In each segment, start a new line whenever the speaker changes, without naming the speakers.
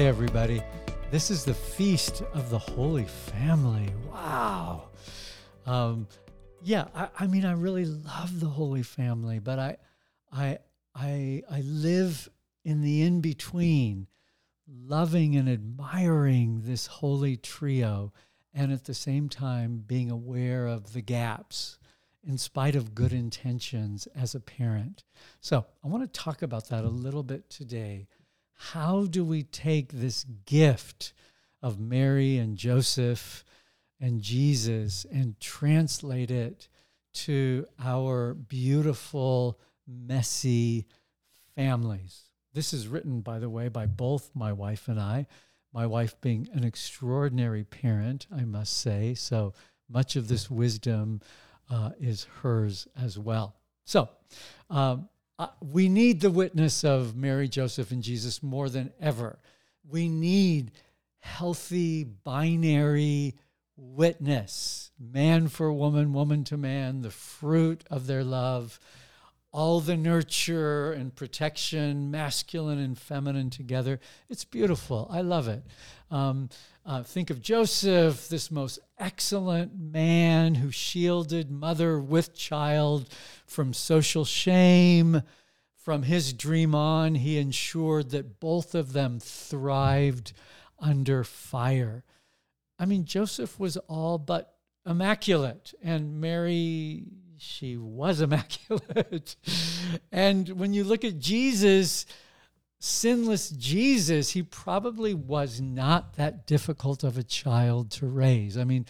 Hey, everybody. This is the Feast of the Holy Family. Wow. Um, yeah, I, I mean, I really love the Holy Family, but I, I, I, I live in the in between, loving and admiring this holy trio, and at the same time being aware of the gaps in spite of good intentions as a parent. So, I want to talk about that a little bit today. How do we take this gift of Mary and Joseph and Jesus and translate it to our beautiful, messy families? This is written, by the way, by both my wife and I. My wife being an extraordinary parent, I must say. So much of this wisdom uh, is hers as well. So, um, uh, we need the witness of Mary, Joseph, and Jesus more than ever. We need healthy, binary witness man for woman, woman to man, the fruit of their love, all the nurture and protection, masculine and feminine together. It's beautiful. I love it. Um, uh, think of Joseph, this most excellent man who shielded mother with child from social shame. From his dream on, he ensured that both of them thrived under fire. I mean, Joseph was all but immaculate, and Mary, she was immaculate. and when you look at Jesus, sinless Jesus, he probably was not that difficult of a child to raise. I mean,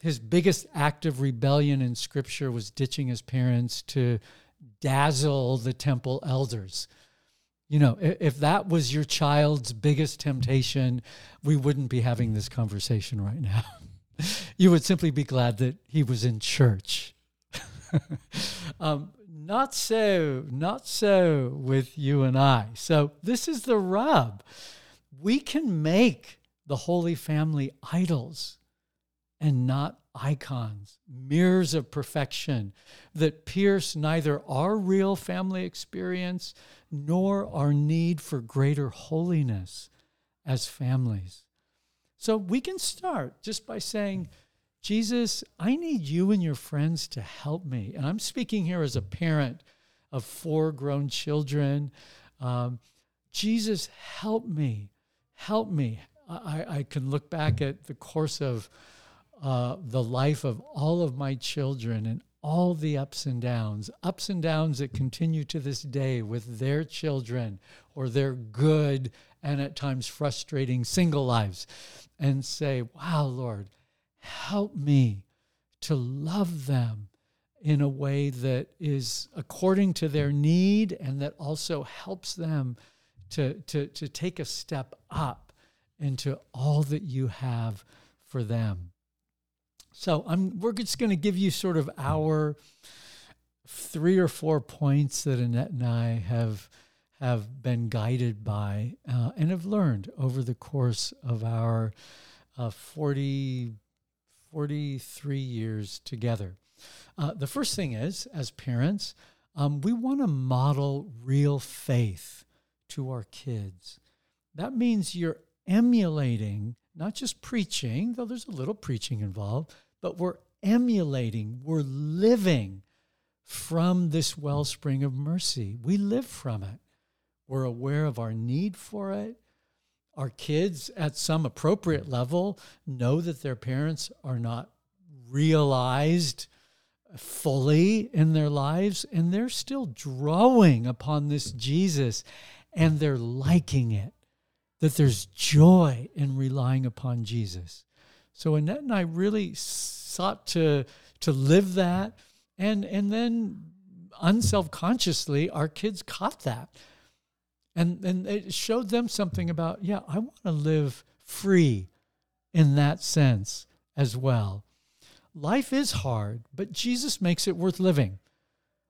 his biggest act of rebellion in scripture was ditching his parents to dazzle the temple elders. You know, if that was your child's biggest temptation, we wouldn't be having this conversation right now. you would simply be glad that he was in church. um, not so, not so with you and I. So, this is the rub. We can make the Holy Family idols and not icons, mirrors of perfection that pierce neither our real family experience nor our need for greater holiness as families. So we can start just by saying, Jesus, I need you and your friends to help me. And I'm speaking here as a parent of four grown children. Um, Jesus, help me. Help me. I, I can look back at the course of uh, the life of all of my children and all the ups and downs, ups and downs that continue to this day with their children or their good and at times frustrating single lives, and say, Wow, Lord, help me to love them in a way that is according to their need and that also helps them to, to, to take a step up into all that you have for them. So I'm we're just going to give you sort of our three or four points that Annette and I have have been guided by uh, and have learned over the course of our uh, 40, 43 years together. Uh, the first thing is, as parents, um, we want to model real faith to our kids. That means you're emulating, not just preaching, though there's a little preaching involved, but we're emulating, we're living from this wellspring of mercy. We live from it. We're aware of our need for it. Our kids, at some appropriate level, know that their parents are not realized fully in their lives, and they're still drawing upon this Jesus and they're liking it. That there's joy in relying upon Jesus. So Annette and I really sought to to live that, and and then unselfconsciously, our kids caught that, and and it showed them something about yeah, I want to live free, in that sense as well. Life is hard, but Jesus makes it worth living.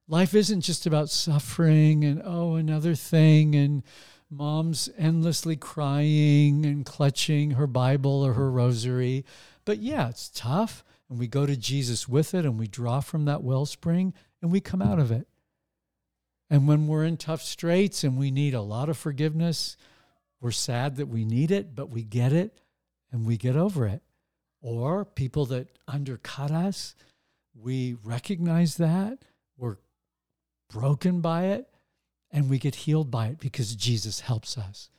Life isn't just about suffering and oh another thing and mom's endlessly crying and clutching her Bible or her rosary. But yeah, it's tough. And we go to Jesus with it and we draw from that wellspring and we come out of it. And when we're in tough straits and we need a lot of forgiveness, we're sad that we need it, but we get it and we get over it. Or people that undercut us, we recognize that, we're broken by it, and we get healed by it because Jesus helps us.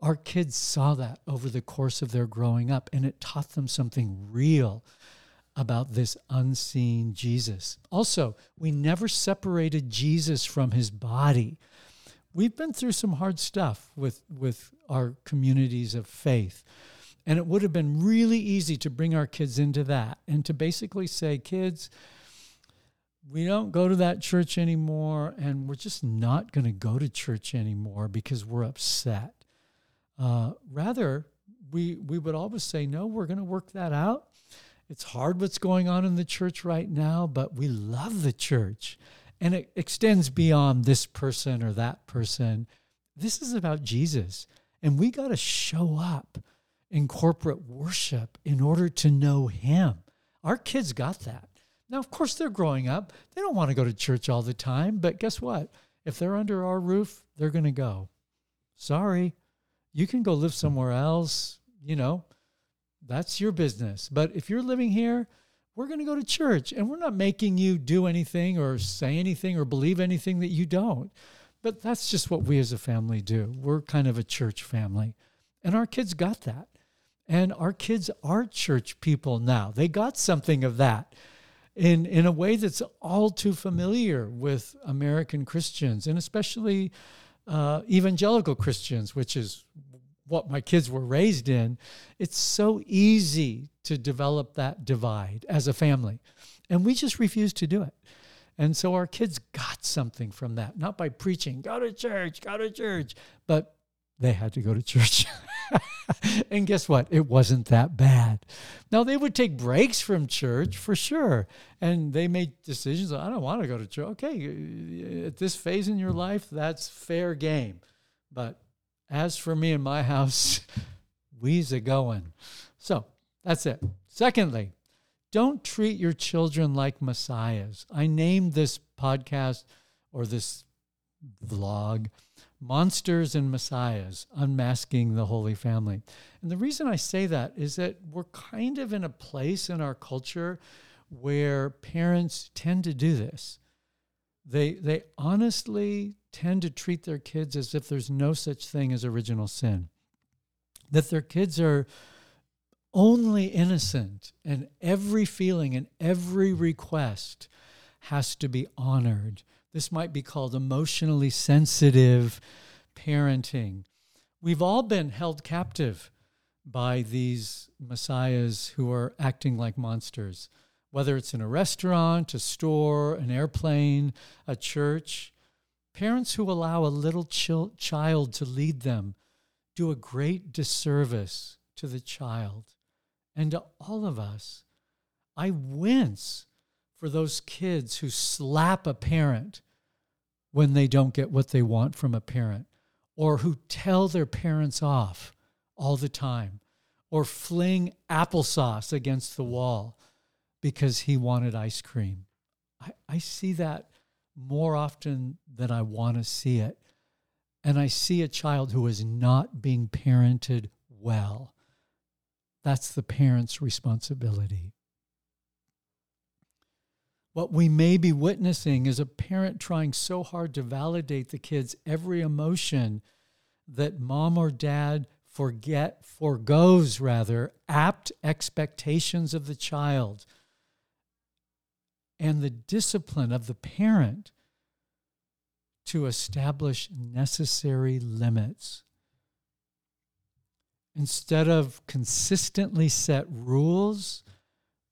Our kids saw that over the course of their growing up, and it taught them something real about this unseen Jesus. Also, we never separated Jesus from his body. We've been through some hard stuff with, with our communities of faith. And it would have been really easy to bring our kids into that and to basically say, kids, we don't go to that church anymore, and we're just not going to go to church anymore because we're upset. Uh, rather, we, we would always say, no, we're going to work that out. It's hard what's going on in the church right now, but we love the church. And it extends beyond this person or that person. This is about Jesus. And we got to show up in corporate worship in order to know Him. Our kids got that. Now, of course, they're growing up. They don't want to go to church all the time, but guess what? If they're under our roof, they're going to go. Sorry, you can go live somewhere else. You know, that's your business. But if you're living here, we're going to go to church and we're not making you do anything or say anything or believe anything that you don't. But that's just what we as a family do. We're kind of a church family. And our kids got that. And our kids are church people now. They got something of that in, in a way that's all too familiar with American Christians and especially uh, evangelical Christians, which is what my kids were raised in. It's so easy to develop that divide as a family. And we just refuse to do it. And so our kids got something from that, not by preaching, go to church, go to church, but they had to go to church. and guess what? It wasn't that bad. Now, they would take breaks from church for sure. And they made decisions. I don't want to go to church. Okay, at this phase in your life, that's fair game. But as for me and my house, we's a going. So that's it. Secondly, don't treat your children like messiahs. I named this podcast or this vlog Monsters and Messiahs, Unmasking the Holy Family. And the reason I say that is that we're kind of in a place in our culture where parents tend to do this. They, they honestly tend to treat their kids as if there's no such thing as original sin, that their kids are only innocent, and every feeling and every request has to be honored. This might be called emotionally sensitive parenting. We've all been held captive by these messiahs who are acting like monsters, whether it's in a restaurant, a store, an airplane, a church. Parents who allow a little ch- child to lead them do a great disservice to the child and to all of us. I wince for those kids who slap a parent when they don't get what they want from a parent, or who tell their parents off all the time, or fling applesauce against the wall because he wanted ice cream. I, I see that more often than I want to see it. And I see a child who is not being parented well. That's the parent's responsibility. What we may be witnessing is a parent trying so hard to validate the kid's every emotion that mom or dad forget, foregoes rather, apt expectations of the child and the discipline of the parent to establish necessary limits. Instead of consistently set rules,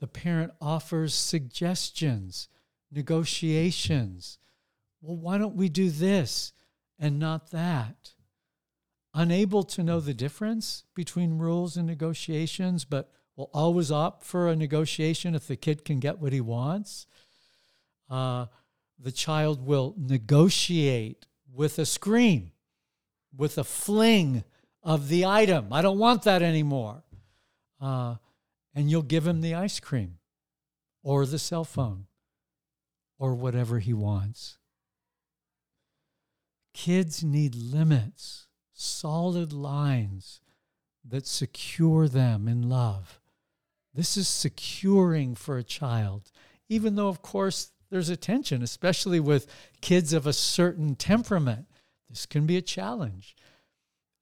the parent offers suggestions, negotiations. Well, why don't we do this and not that? Unable to know the difference between rules and negotiations, but will always opt for a negotiation if the kid can get what he wants. Uh, the child will negotiate with a scream, with a fling of the item. I don't want that anymore. Uh, and you'll give him the ice cream or the cell phone or whatever he wants. Kids need limits solid lines that secure them in love. This is securing for a child, even though, of course, there's a tension, especially with kids of a certain temperament. This can be a challenge.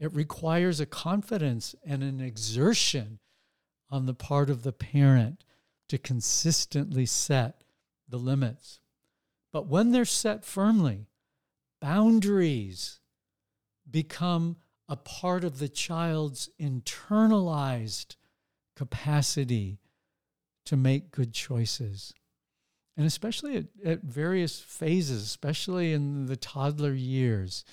It requires a confidence and an exertion on the part of the parent to consistently set the limits. But when they're set firmly, boundaries become a part of the child's internalized capacity to make good choices. And especially at, at, various phases, especially in the toddler years,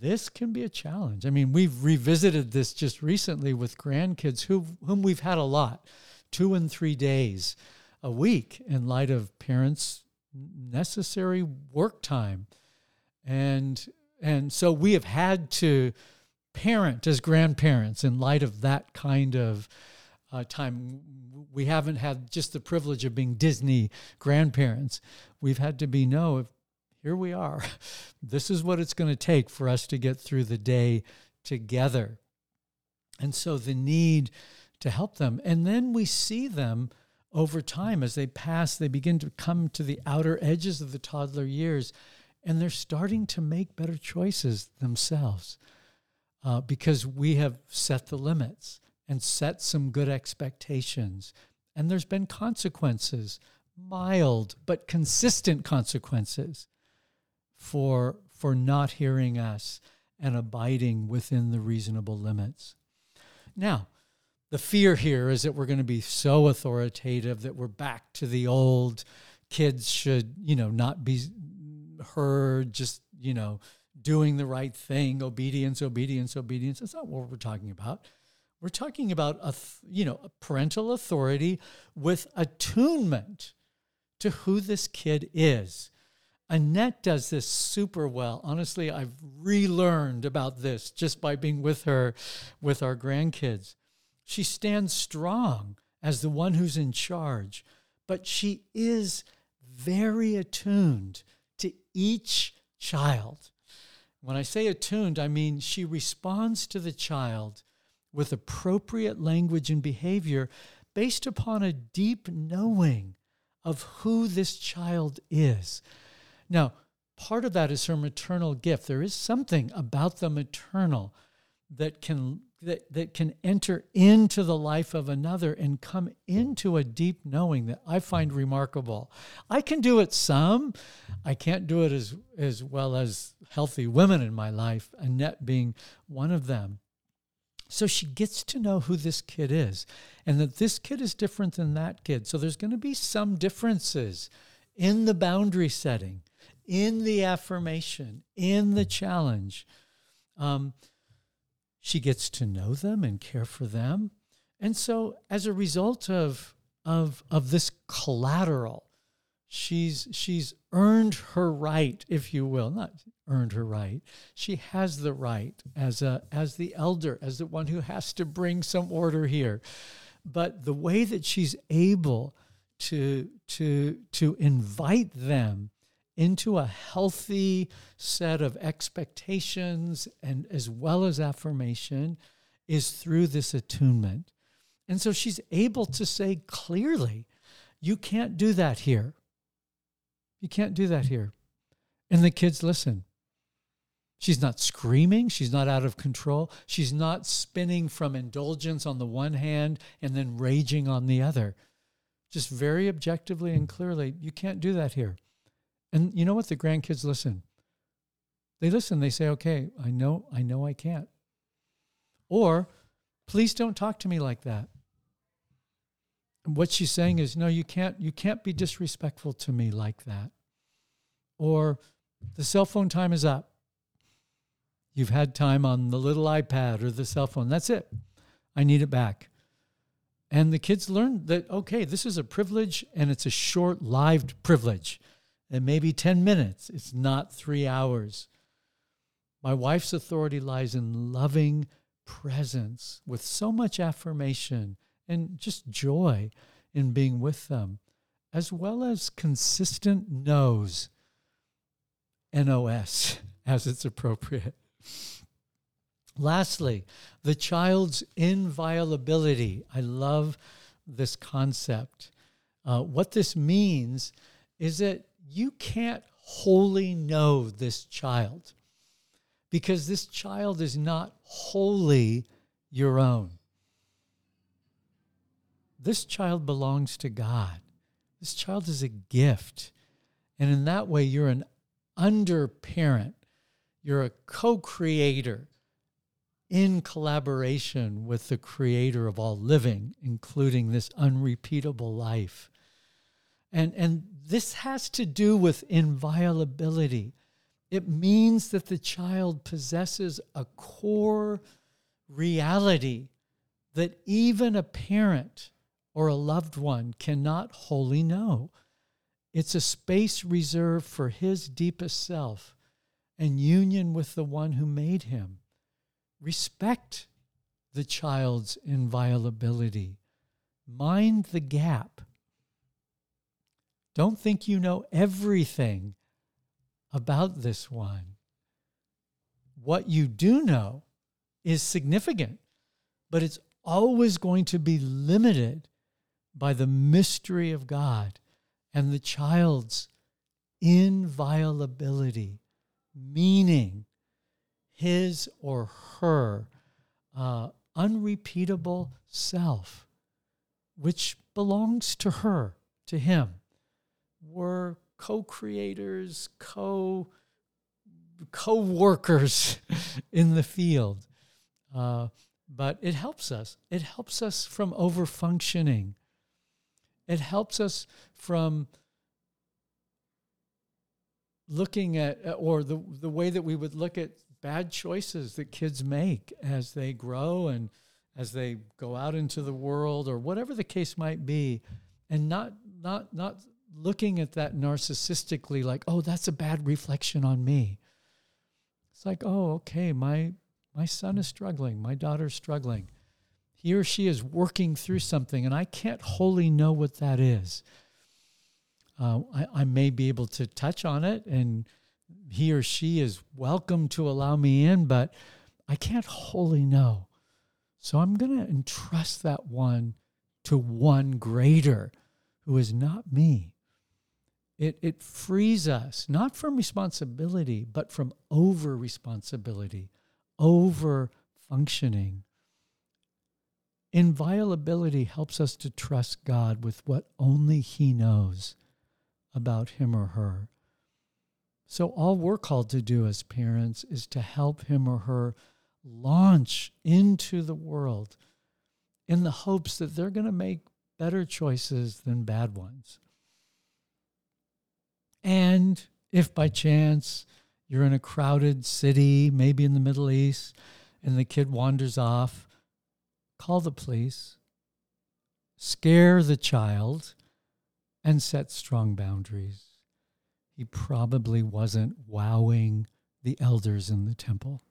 this can be a challenge. I mean, we've revisited this just recently with grandkids who, whom we've had a lot, two and three days a week in light of parents' necessary work time. And, and so we have had to parent as grandparents in light of that kind of uh, time. We haven't had just the privilege of being Disney grandparents. We've had to be, no, here we are. This is what it's going to take for us to get through the day together. And so the need to help them. And then we see them over time as they pass, they begin to come to the outer edges of the toddler years, and they're starting to make better choices themselves uh, because we have set the limits and set some good expectations. And there's been consequences, mild but consistent consequences for, for not hearing us and abiding within the reasonable limits. Now, the fear here is that we're going to be so authoritative that we're back to the old kids should, you know, not be heard, just, you know, doing the right thing, obedience, obedience, obedience. That's not what we're talking about. We're talking about a you know a parental authority with attunement to who this kid is. Annette does this super well. Honestly, I've relearned about this just by being with her with our grandkids. She stands strong as the one who's in charge, but she is very attuned to each child. When I say attuned, I mean she responds to the child with appropriate language and behavior based upon a deep knowing of who this child is. Now, part of that is her maternal gift. There is something about the maternal that can that, that can enter into the life of another and come into a deep knowing that I find remarkable. I can do it some. I can't do it as, as well as healthy women in my life, Annette being one of them. So she gets to know who this kid is and that this kid is different than that kid. So there's going to be some differences in the boundary setting, in the affirmation, in the challenge. Um, she gets to know them and care for them. And so as a result of of of this collateral, she's she's earned her right, if you will, not earned her right. She has the right as a as the elder, as the one who has to bring some order here. But the way that she's able to to to invite them into a healthy set of expectations and as well as affirmation is through this attunement. And so she's able to say clearly, you can't do that here. You can't do that here. And the kids listen. She's not screaming. She's not out of control. She's not spinning from indulgence on the one hand and then raging on the other. Just very objectively and clearly, you can't do that here. And you know what? The grandkids listen. They listen. They say, okay, I know, I know I can't. Or, please don't talk to me like that. What she's saying is, no, you can't, you can't be disrespectful to me like that. Or the cell phone time is up. You've had time on the little iPad or the cell phone. That's it. I need it back. And the kids learn that, okay, this is a privilege and it's a short lived privilege and maybe 10 minutes. It's not three hours. My wife's authority lies in loving presence with so much affirmation and just joy in being with them, as well as consistent no's, NOS, as it's appropriate. Lastly, the child's inviolability. I love this concept. Uh, what this means is that you can't wholly know this child because this child is not wholly your own. This child belongs to God. This child is a gift. And in that way, you're an under parent, you're a co creator in collaboration with the creator of all living, including this unrepeatable life. And, and this has to do with inviolability. It means that the child possesses a core reality that even a parent or a loved one cannot wholly know. It's a space reserved for his deepest self and union with the one who made him. Respect the child's inviolability. Mind the gap. Don't think you know everything about this one. What you do know is significant, but it's always going to be limited by the mystery of God and the child's inviolability, meaning his or her uh, unrepeatable self, which belongs to her, to him. We're co-creators, co co-workers in the field. Uh, but it helps us. It helps us from over functioning. It helps us from looking at, uh, or the, the way that we would look at bad choices that kids make as they grow and as they go out into the world or whatever the case might be and not not not looking at that narcissistically like oh that's a bad reflection on me. It's like oh okay my my son is struggling my daughter's struggling he or she is working through something and i can't wholly know what that is uh, I, I may be able to touch on it and he or she is welcome to allow me in, but I can't wholly know. So I'm going to entrust that one to one greater who is not me. It, it frees us not from responsibility, but from over responsibility, over functioning. Inviolability helps us to trust God with what only He knows about him or her. So, all we're called to do as parents is to help him or her launch into the world in the hopes that they're going to make better choices than bad ones. And if by chance you're in a crowded city, maybe in the Middle East, and the kid wanders off, call the police, scare the child, and set strong boundaries he probably wasn't wowing the elders in the temple.